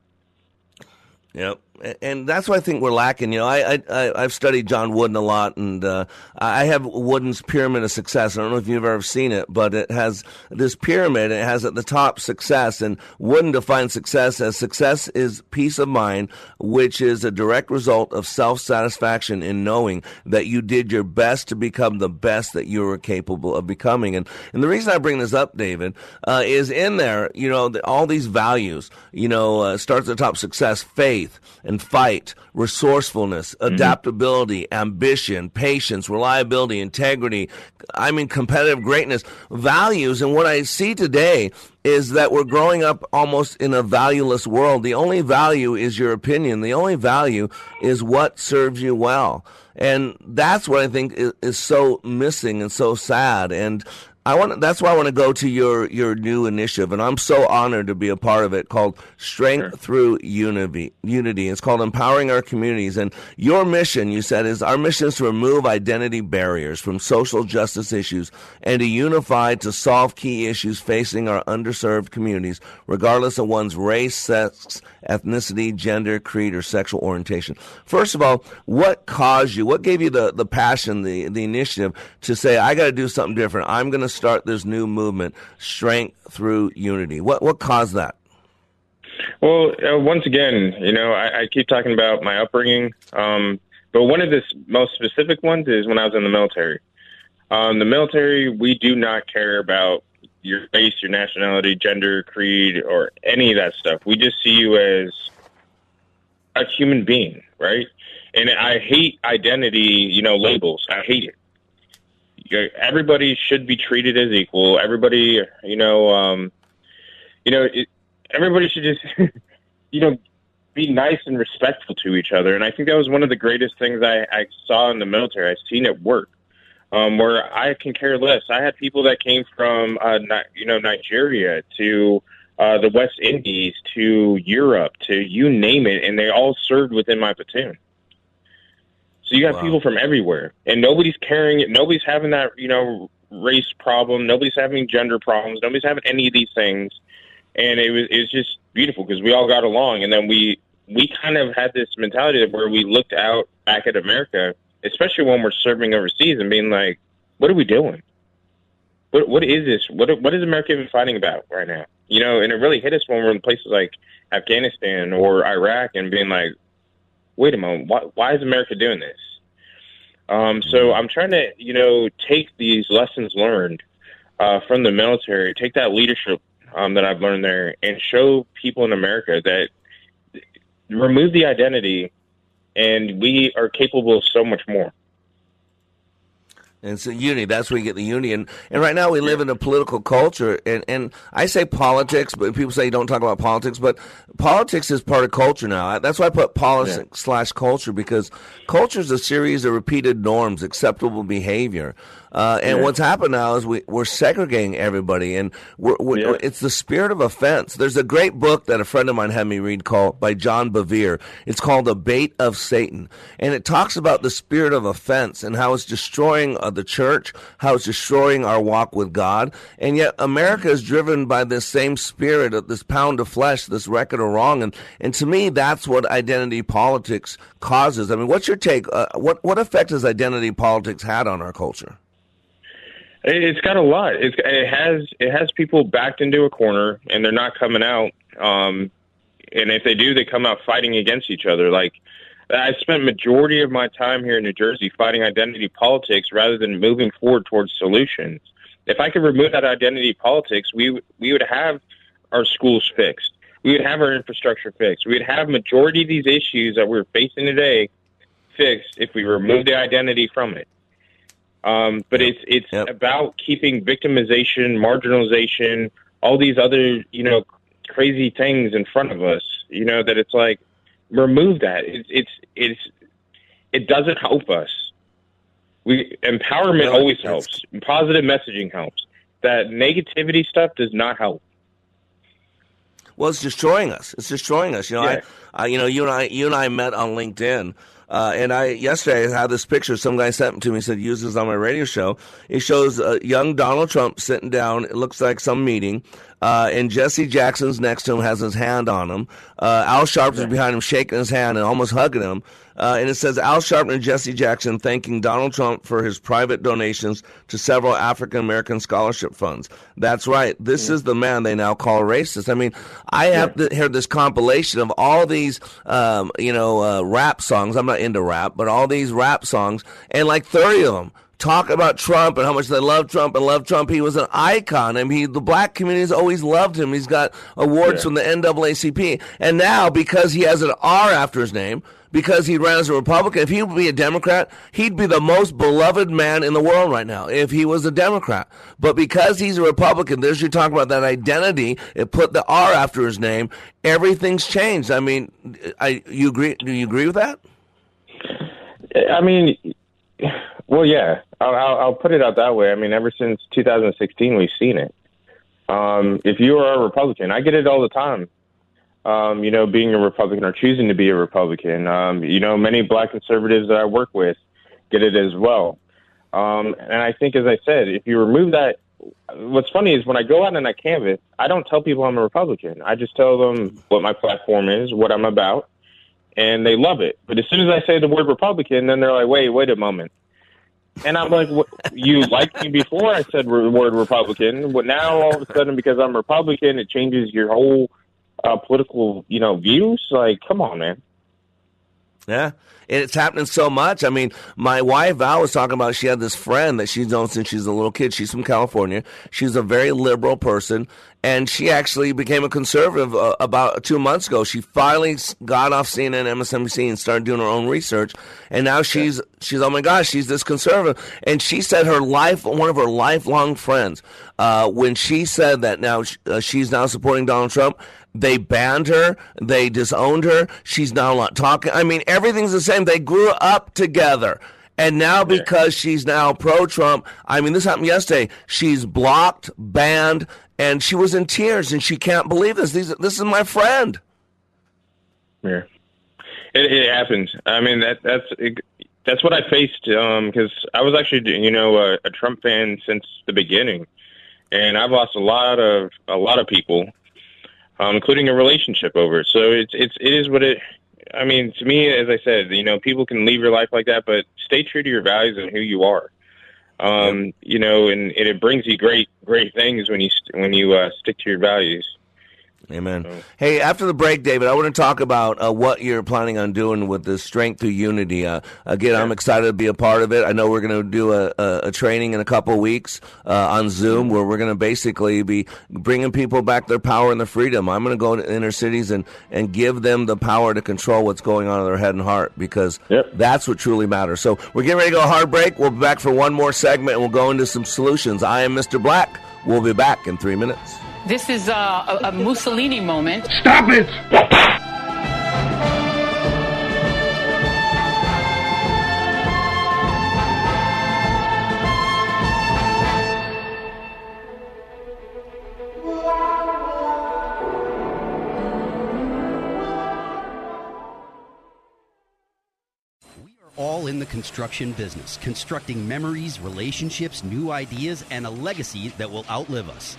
Yep. And that's what I think we're lacking. You know, I, I, I've studied John Wooden a lot, and uh, I have Wooden's Pyramid of Success. I don't know if you've ever seen it, but it has this pyramid. It has at the top success, and Wooden defines success as success is peace of mind, which is a direct result of self satisfaction in knowing that you did your best to become the best that you were capable of becoming. And and the reason I bring this up, David, uh, is in there. You know, all these values. You know, uh, starts at the top: success, faith and fight, resourcefulness, mm-hmm. adaptability, ambition, patience, reliability, integrity. I mean, competitive greatness, values. And what I see today is that we're growing up almost in a valueless world. The only value is your opinion. The only value is what serves you well. And that's what I think is, is so missing and so sad. And I want that's why I want to go to your your new initiative, and I'm so honored to be a part of it. Called Strength Through Unity. Unity. It's called Empowering Our Communities, and your mission, you said, is our mission is to remove identity barriers from social justice issues and to unify to solve key issues facing our underserved communities, regardless of one's race, sex, ethnicity, gender, creed, or sexual orientation. First of all, what caused you? What gave you the the passion, the the initiative to say, I got to do something different. I'm going to start this new movement, strength through unity. What what caused that? Well, uh, once again, you know, I, I keep talking about my upbringing, um, but one of the most specific ones is when I was in the military. Um, the military, we do not care about your race, your nationality, gender, creed, or any of that stuff. We just see you as a human being, right? And I hate identity, you know, labels. I hate it. Everybody should be treated as equal. Everybody, you know, um, you know, it, everybody should just, (laughs) you know, be nice and respectful to each other. And I think that was one of the greatest things I, I saw in the military. I've seen it work. Um, where I can care less. I had people that came from, uh, you know, Nigeria to uh, the West Indies to Europe to you name it, and they all served within my platoon. So you got Wow. people from everywhere, and nobody's caring it. Nobody's having that, you know, race problem. Nobody's having gender problems. Nobody's having any of these things, and it was it was just beautiful because we all got along, and then we we kind of had this mentality where we looked out back at America, especially when we're serving overseas, and being like, "What are we doing? What what is this? What what is America even fighting about right now?" You know, and it really hit us when we're in places like Afghanistan or Iraq, and being like, "Wait a moment, why why is America doing this?" Um, so I'm trying to, you know, take these lessons learned uh, from the military, take that leadership um, that I've learned there, and show people in America that remove the identity, and we are capable of so much more. And so unity, that's where you get the unity. And, and right now we live in a political culture and, and I say politics, but people say you don't talk about politics, but politics is part of culture now. That's why I put politics slash culture because culture is a series of repeated norms, acceptable behavior. Uh, and Yeah. what's happened now is we, we're segregating everybody, and we're, we're, it's the spirit of offense. There's a great book that a friend of mine had me read called by John Bevere. It's called The Bait of Satan, and it talks about the spirit of offense and how it's destroying uh, the church, how it's destroying our walk with God, and yet America is driven by this same spirit of this pound of flesh, this record of wrong, and and to me that's what identity politics causes. I mean, what's your take? Uh, what what effect has identity politics had on our culture? It- It's got a lot. It has it has people backed into a corner, and they're not coming out. Um, and if they do, they come out fighting against each other. Like I spent majority of my time here in New Jersey fighting identity politics rather than moving forward towards solutions. If I could remove that identity politics, we we would have our schools fixed. We would have our infrastructure fixed. We would have majority of these issues that we're facing today fixed if we remove the identity from it. Um, but it's it's about keeping victimization, marginalization, all these other you know crazy things in front of us. You know that it's like remove that. It's it's it's it doesn't help us. We empowerment No, always helps. Positive messaging helps. That negativity stuff does not help. Well, it's destroying us. It's destroying us. You know, Yeah. I, I, you know, you and I, you and I met on LinkedIn. Uh, and I yesterday I had this picture. Some guy sent it to me. Said use this on my radio show. It shows uh, young Donald Trump sitting down. It looks like some meeting. Uh, and Jesse Jackson's next to him has his hand on him. Uh, Al Sharpton's behind him, shaking his hand and almost hugging him. Uh, and it says Al Sharpton and Jesse Jackson thanking Donald Trump for his private donations to several African American scholarship funds. That's right. This is the man they now call racist. I mean, I have to hear this compilation of all these, um, you know, uh, rap songs. I'm not into rap, but all these rap songs, and like 30 of them talk about Trump and how much they love Trump and love Trump. He was an icon. I mean, he, the black community has always loved him. He's got awards Yeah. from the NAACP. And now, because he has an R after his name, because he ran as a Republican, if he would be a Democrat, he'd be the most beloved man in the world right now if he was a Democrat. But because he's a Republican, there's you talk about that identity, it put the R after his name, everything's changed. I mean, I, you agree, do you agree with that? I mean, well, yeah, I'll, I'll, put it out that way. I mean, ever since 2016, we've seen it. Um, if you are a Republican, I get it all the time. Um, you know, being a Republican or choosing to be a Republican. Um, you know, many black conservatives that I work with get it as well. Um, and I think, as I said, if you remove that, what's funny is when I go out and I canvass, I don't tell people I'm a Republican. I just tell them what my platform is, what I'm about, and they love it. But as soon as I say the word Republican, then they're like, wait, wait a moment. And I'm like, what, you liked me before I said the word Republican, but now all of a sudden because I'm Republican, it changes your whole uh, political, you know, views. Like, come on, man. Yeah, And it's happening so much. I mean, my wife Val was talking about she had this friend that she's known since she's a little kid. She's from California. She's a very liberal person, and she actually became a conservative uh, about two months ago. She finally got off CNN, MSNBC, and started doing her own research. And now she's she's oh my gosh, she's this conservative. And she said her life, one of her lifelong friends, uh, when she said that now uh, she's now supporting Donald Trump. They banned her. They disowned her. She's now not talking. I mean, everything's the same. They grew up together. And now because she's now pro Trump, I mean, this happened yesterday. She's blocked, banned, and she was in tears and she can't believe this. These, this is my friend. Yeah. It, it happens. I mean, that that's it, that's what I faced um, because I was actually, you know, a, a Trump fan since the beginning, and I've lost a lot of a lot of people um, including a relationship over. So it's it's it is what it. I mean, to me, as I said, you know, people can leave your life like that, but stay true to your values and who you are. Um, you know, and, and it brings you great great things when you st- when you uh, stick to your values. Amen. Hey, after the break, David, I want to talk about uh, what you're planning on doing with the Strength Through Unity. Uh, again, I'm excited to be a part of it. I know we're going to do a, a, a, training in a couple weeks uh, on Zoom where we're going to basically be bringing people back their power and their freedom. I'm going to go to inner cities and, and give them the power to control what's going on in their head and heart because yep. that's what truly matters. So we're getting ready to go hard break. We'll be back for one more segment and we'll go into some solutions. I am Mr. Black. We'll be back in three minutes. This is uh, a, a Mussolini moment. Stop it! We are all in the construction business, constructing memories, relationships, new ideas, and a legacy that will outlive us.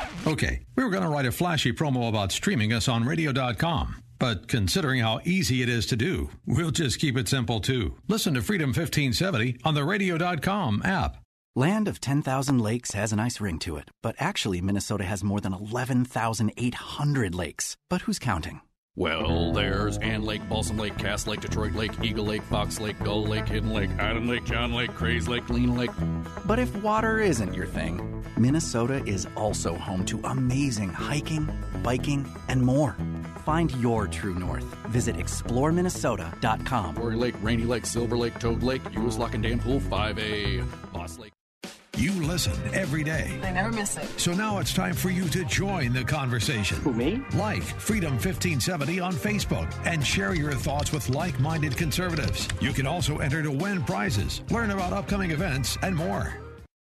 Okay, we were going to write a flashy promo about streaming us on radio.com. But considering how easy it is to do, we'll just keep it simple too. Listen to Freedom 1570 on the radio.com app. Land of 10,000 lakes has a nice ring to it, but actually, Minnesota has more than 11,800 lakes. But who's counting? Well, there's Ann Lake, Balsam Lake, Cass Lake, Detroit Lake, Eagle Lake, Fox Lake, Gull Lake, Hidden Lake, Adam Lake, John Lake, Craze Lake, Lean Lake. But if water isn't your thing, Minnesota is also home to amazing hiking, biking, and more. Find your true north. Visit exploreminnesota.com. Quarry Lake, Rainy Lake, Silver Lake, Toad Lake, US Lock and Dam Pool, 5A, Boss Lake. You listen every day. I never miss it. So now it's time for you to join the conversation. Who, me? Like Freedom 1570 on Facebook and share your thoughts with like minded conservatives. You can also enter to win prizes, learn about upcoming events, and more.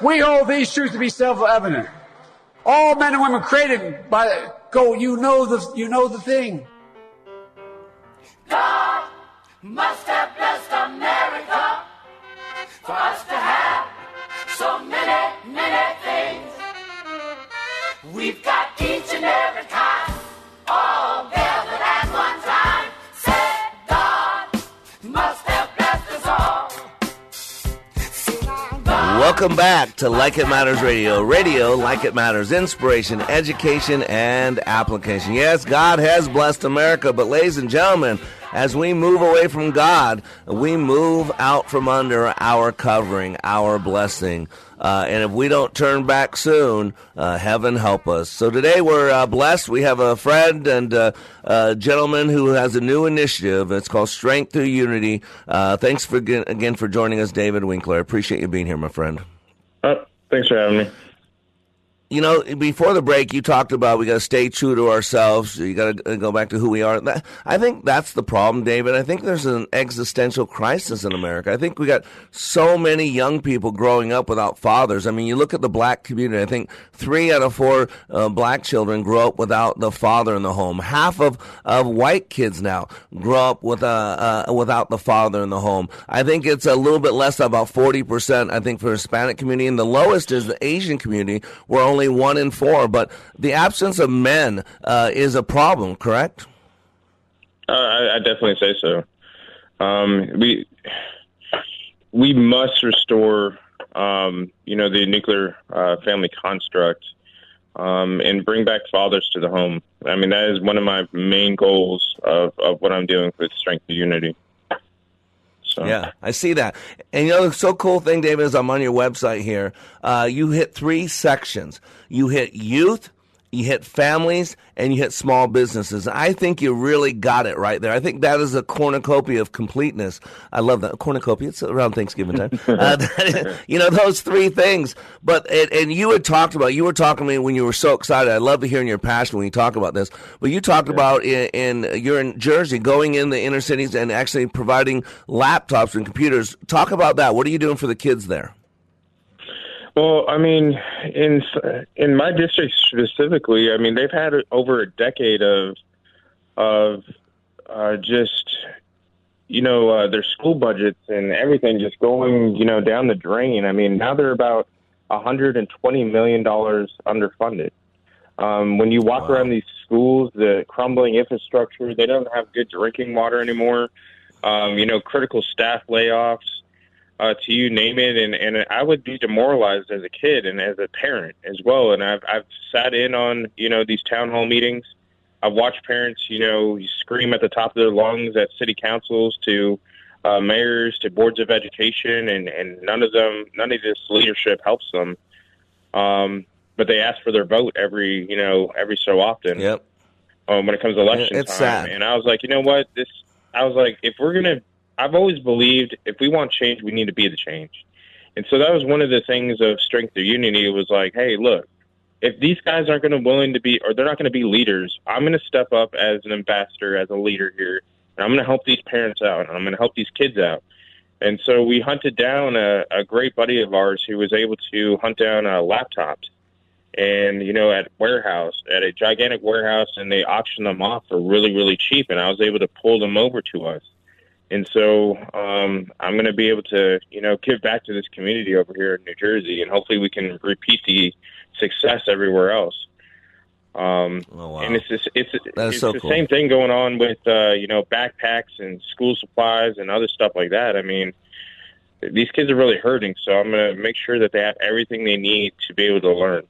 We hold these truths to be self-evident. All men and women created by go. You know the you know the thing. God must have blessed America for us to have so many, many things. We've got Welcome back to Like It Matters Radio. Radio, like it matters, inspiration, education, and application. Yes, God has blessed America, but ladies and gentlemen, as we move away from God, we move out from under our covering, our blessing. Uh, and if we don't turn back soon, uh, heaven help us. So today we're uh, blessed. We have a friend and uh, a gentleman who has a new initiative. It's called Strength Through Unity. Uh, thanks for, again for joining us, David Winkler. I appreciate you being here, my friend. Uh, thanks for having me. You know, before the break, you talked about we got to stay true to ourselves. You got to go back to who we are. That, I think that's the problem, David. I think there's an existential crisis in America. I think we got so many young people growing up without fathers. I mean, you look at the black community. I think three out of four uh, black children grow up without the father in the home. Half of, of white kids now grow up with uh, uh, without the father in the home. I think it's a little bit less, about forty percent. I think for Hispanic community, and the lowest is the Asian community, where only one in four. But the absence of men uh, is a problem, correct? Uh, I, I definitely say so. Um, we we must restore, um, you know, the nuclear uh, family construct um, and bring back fathers to the home. I mean, that is one of my main goals of, of what I'm doing with Strength of Unity. So. Yeah, I see that. And you know, the so cool thing, David, is I'm on your website here. Uh, you hit three sections. You hit youth, you hit families, and you hit small businesses. I think you really got it right there. I think that is a cornucopia of completeness. I love that cornucopia. It's around Thanksgiving time. (laughs) uh, (laughs) you know those three things. But and, and, you had talked about. You were talking to me when you were so excited. I love to hear your passion when you talk about this. But you talked yeah. about in, in you're in Jersey, going in the inner cities and actually providing laptops and computers. Talk about that. What are you doing for the kids there? Well, I mean, in in my district specifically, I mean they've had over a decade of of uh, just you know uh, their school budgets and everything just going you know down the drain. I mean now they're about 120 million dollars underfunded. Um, when you walk wow. around these schools, the crumbling infrastructure, they don't have good drinking water anymore. Um, you know, critical staff layoffs uh, to you name it, and and I would be demoralized as a kid and as a parent as well. And I've I've sat in on you know these town hall meetings. I've watched parents you know scream at the top of their lungs at city councils to uh, mayors to boards of education, and and none of them none of this leadership helps them. Um, but they ask for their vote every you know every so often. Yep. Um, when it comes to election it's time, sad. and I was like, you know what, this. I was like, if we're gonna I've always believed if we want change, we need to be the change. And so that was one of the things of strength of unity. It was like, hey, look, if these guys aren't going to willing to be, or they're not going to be leaders, I'm going to step up as an ambassador, as a leader here, and I'm going to help these parents out, and I'm going to help these kids out. And so we hunted down a, a great buddy of ours who was able to hunt down uh, laptops, and you know, at warehouse, at a gigantic warehouse, and they auctioned them off for really, really cheap, and I was able to pull them over to us and so um, I'm going to be able to, you know, give back to this community over here in New Jersey, and hopefully we can repeat the success everywhere else. Um, oh, wow. And it's just, it's it's so the cool. same thing going on with uh, you know backpacks and school supplies and other stuff like that. I mean, these kids are really hurting, so I'm going to make sure that they have everything they need to be able to learn.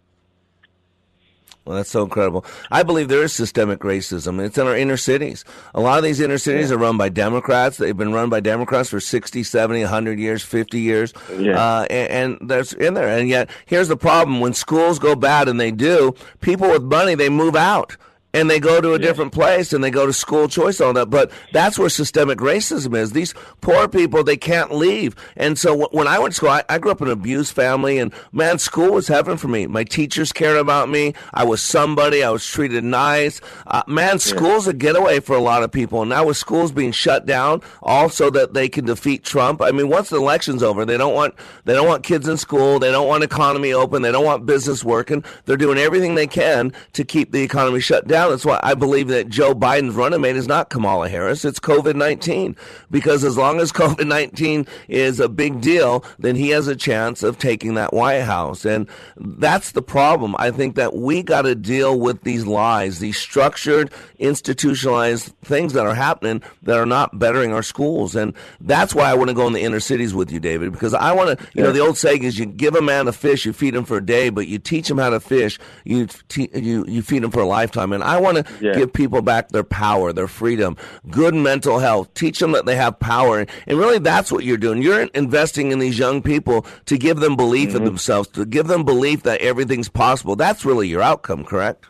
Well, that's so incredible. I believe there is systemic racism. It's in our inner cities. A lot of these inner cities Yeah. are run by Democrats. They've been run by Democrats for 60, 70, 100 years, 50 years. Yeah. Uh, and, and that's in there. And yet, here's the problem. When schools go bad, and they do, people with money, they move out. And they go to a different place and they go to school choice all that. But that's where systemic racism is. These poor people, they can't leave. And so wh- when I went to school, I, I grew up in an abused family and man, school was heaven for me. My teachers cared about me. I was somebody. I was treated nice. Uh, man, school's a getaway for a lot of people. And now with schools being shut down, also that they can defeat Trump. I mean, once the election's over, they don't want, they don't want kids in school. They don't want economy open. They don't want business working. They're doing everything they can to keep the economy shut down. That's why I believe that Joe Biden's running mate is not Kamala Harris. It's COVID 19. Because as long as (laughs) COVID 19 is a big deal, then he has a chance of taking that White House. And that's the problem. I think that we got to deal with these lies, these structured, institutionalized things that are happening that are not bettering our schools. And that's why I want to go in the inner cities with you, David, because I want to, you know, the old saying is you give a man a fish, you feed him for a day, but you teach him how to fish, you, te- you, you feed him for a lifetime. And I want to Yeah. give people back their power, their freedom, good mental health, teach them that they have power. And really, that's what you're doing. You're investing in these young people to give them belief in themselves, to give them belief that everything's possible. That's really your outcome, correct?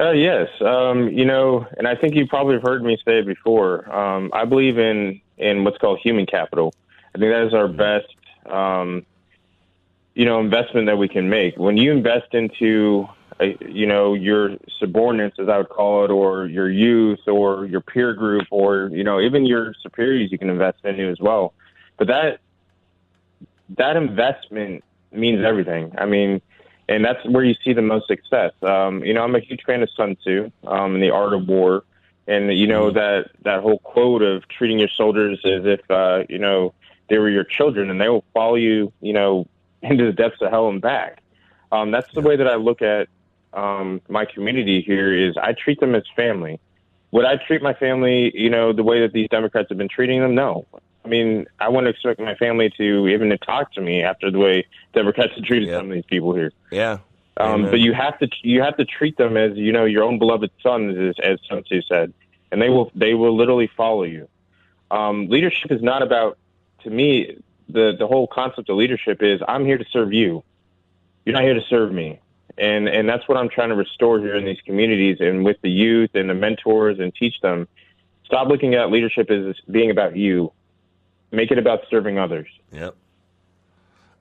Uh, yes, um, you know, and I think you probably have heard me say it before. Um, I believe in in what's called human capital. I think that is our best, um, you know, investment that we can make. When you invest into, you know, your subordinates, as I would call it, or your youth, or your peer group, or you know, even your superiors, you can invest into as well. But that that investment means everything. I mean, and that's where you see the most success. Um, you know, I'm a huge fan of Sun Tzu um, and the Art of War, and you know that that whole quote of treating your soldiers as if uh, you know they were your children, and they will follow you, you know, (laughs) into the depths of hell and back. Um, that's the way that I look at um, my community here. Is I treat them as family. Would I treat my family, you know, the way that these Democrats have been treating them? No. I mean, I wouldn't expect my family to even to talk to me after the way Democrats have treated some of these people here. Yeah. Um, but you have to you have to treat them as you know your own beloved sons, as, as Sun Tzu said, and they will they will literally follow you. Um, leadership is not about to me the the whole concept of leadership is I'm here to serve you. You're not here to serve me, and and that's what I'm trying to restore here in these communities and with the youth and the mentors and teach them. Stop looking at leadership as being about you. Make it about serving others. Yep.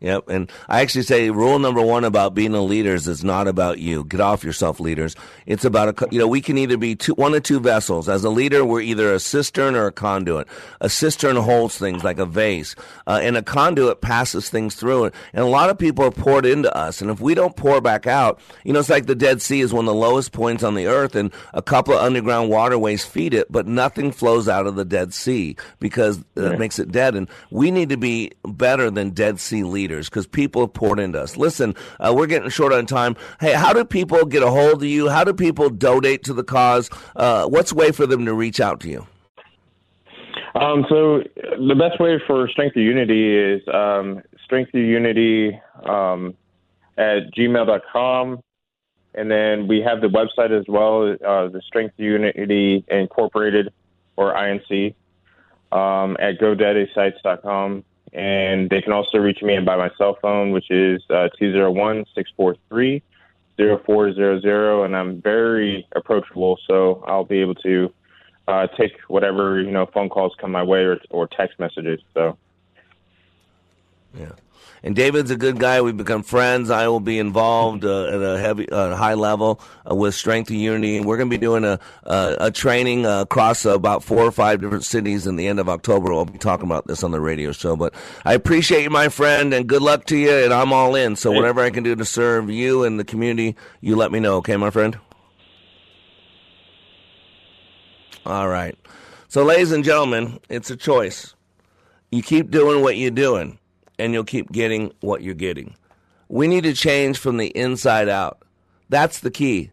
Yep. And I actually say rule number one about being a leader is it's not about you. Get off yourself, leaders. It's about a, you know, we can either be two, one of two vessels. As a leader, we're either a cistern or a conduit. A cistern holds things like a vase, uh, and a conduit passes things through it. And a lot of people are poured into us. And if we don't pour back out, you know, it's like the Dead Sea is one of the lowest points on the earth, and a couple of underground waterways feed it, but nothing flows out of the Dead Sea because uh, it makes it dead. And we need to be better than Dead Sea leaders because people have poured into us. Listen, uh, we're getting short on time. Hey, how do people get a hold of you? How do people donate to the cause? Uh, what's a way for them to reach out to you? Um, so the best way for Strength of Unity is um, Strength of Unity um, at gmail.com. And then we have the website as well, uh, the Strength of Unity Incorporated or INC um, at GoDaddySites.com. And they can also reach me by my cell phone, which is uh, 201 643 0400. And I'm very approachable, so I'll be able to uh, take whatever you know phone calls come my way or, or text messages. So Yeah. And David's a good guy. We've become friends. I will be involved uh, at a heavy, uh, high level uh, with Strength and Unity, and we're going to be doing a a, a training uh, across about four or five different cities in the end of October. We'll be talking about this on the radio show. But I appreciate you, my friend, and good luck to you. And I'm all in. So whatever I can do to serve you and the community, you let me know. Okay, my friend. All right. So, ladies and gentlemen, it's a choice. You keep doing what you're doing, and you'll keep getting what you're getting. We need to change from the inside out. That's the key.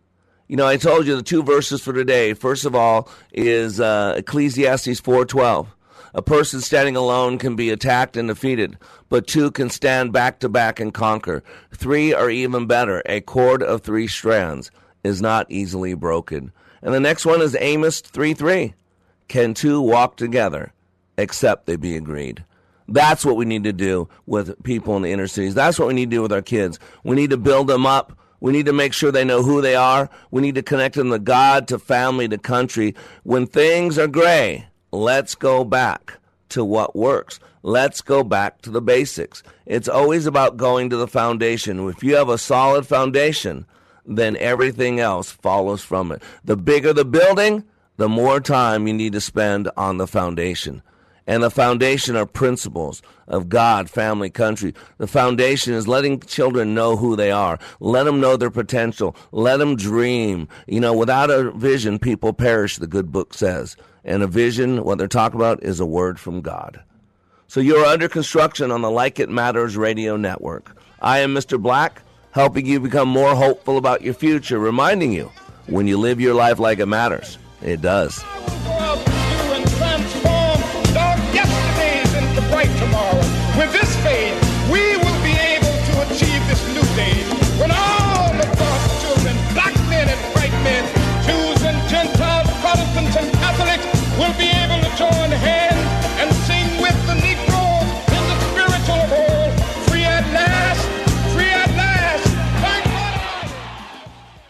You know, I told you the two verses for today. First of all, is uh, Ecclesiastes 4:12. A person standing alone can be attacked and defeated, but two can stand back to back and conquer. Three are even better. A cord of three strands is not easily broken. And the next one is Amos 3:3. Can two walk together except they be agreed? That's what we need to do with people in the inner cities. That's what we need to do with our kids. We need to build them up We need to make sure they know who they are. We need to connect them to God, to family, to country. When things are gray, let's go back to what works. Let's go back to the basics. It's always about going to the foundation. If you have a solid foundation, then everything else follows from it. The bigger the building, the more time you need to spend on the foundation. And the foundation are principles of God, family, country. The foundation is letting children know who they are. Let them know their potential. Let them dream. You know, without a vision, people perish, the good book says. And a vision, what they're talking about, is a word from God. So you're under construction on the Like It Matters radio network. I am Mr. Black, helping you become more hopeful about your future, reminding you when you live your life like it matters, it does. Tomorrow. With this faith, we will be able to achieve this new day when all of God's children, black men and white men, Jews and Gentiles, Protestants and Catholics, will be able to join hands and sing with the Negroes in the spiritual hall. Free at last, free at last.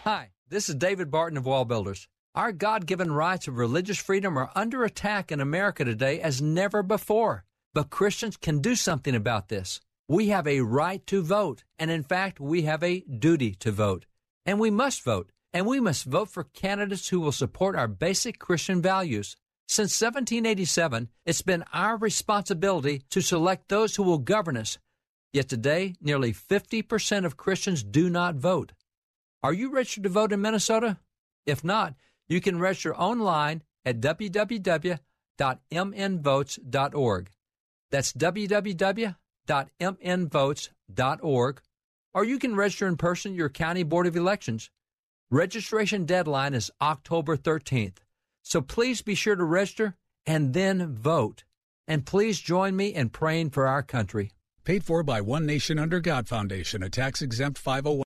Hi, this is David Barton of WallBuilders. Our God given rights of religious freedom are under attack in America today as never before. But Christians can do something about this. We have a right to vote, and in fact, we have a duty to vote. And we must vote, and we must vote for candidates who will support our basic Christian values. Since 1787, it's been our responsibility to select those who will govern us. Yet today, nearly 50% of Christians do not vote. Are you registered to vote in Minnesota? If not, you can register online at www.mnvotes.org. That's www.mnvotes.org, or you can register in person at your county board of elections. Registration deadline is October 13th, so please be sure to register and then vote. And please join me in praying for our country. Paid for by One Nation Under God Foundation, a tax exempt 501.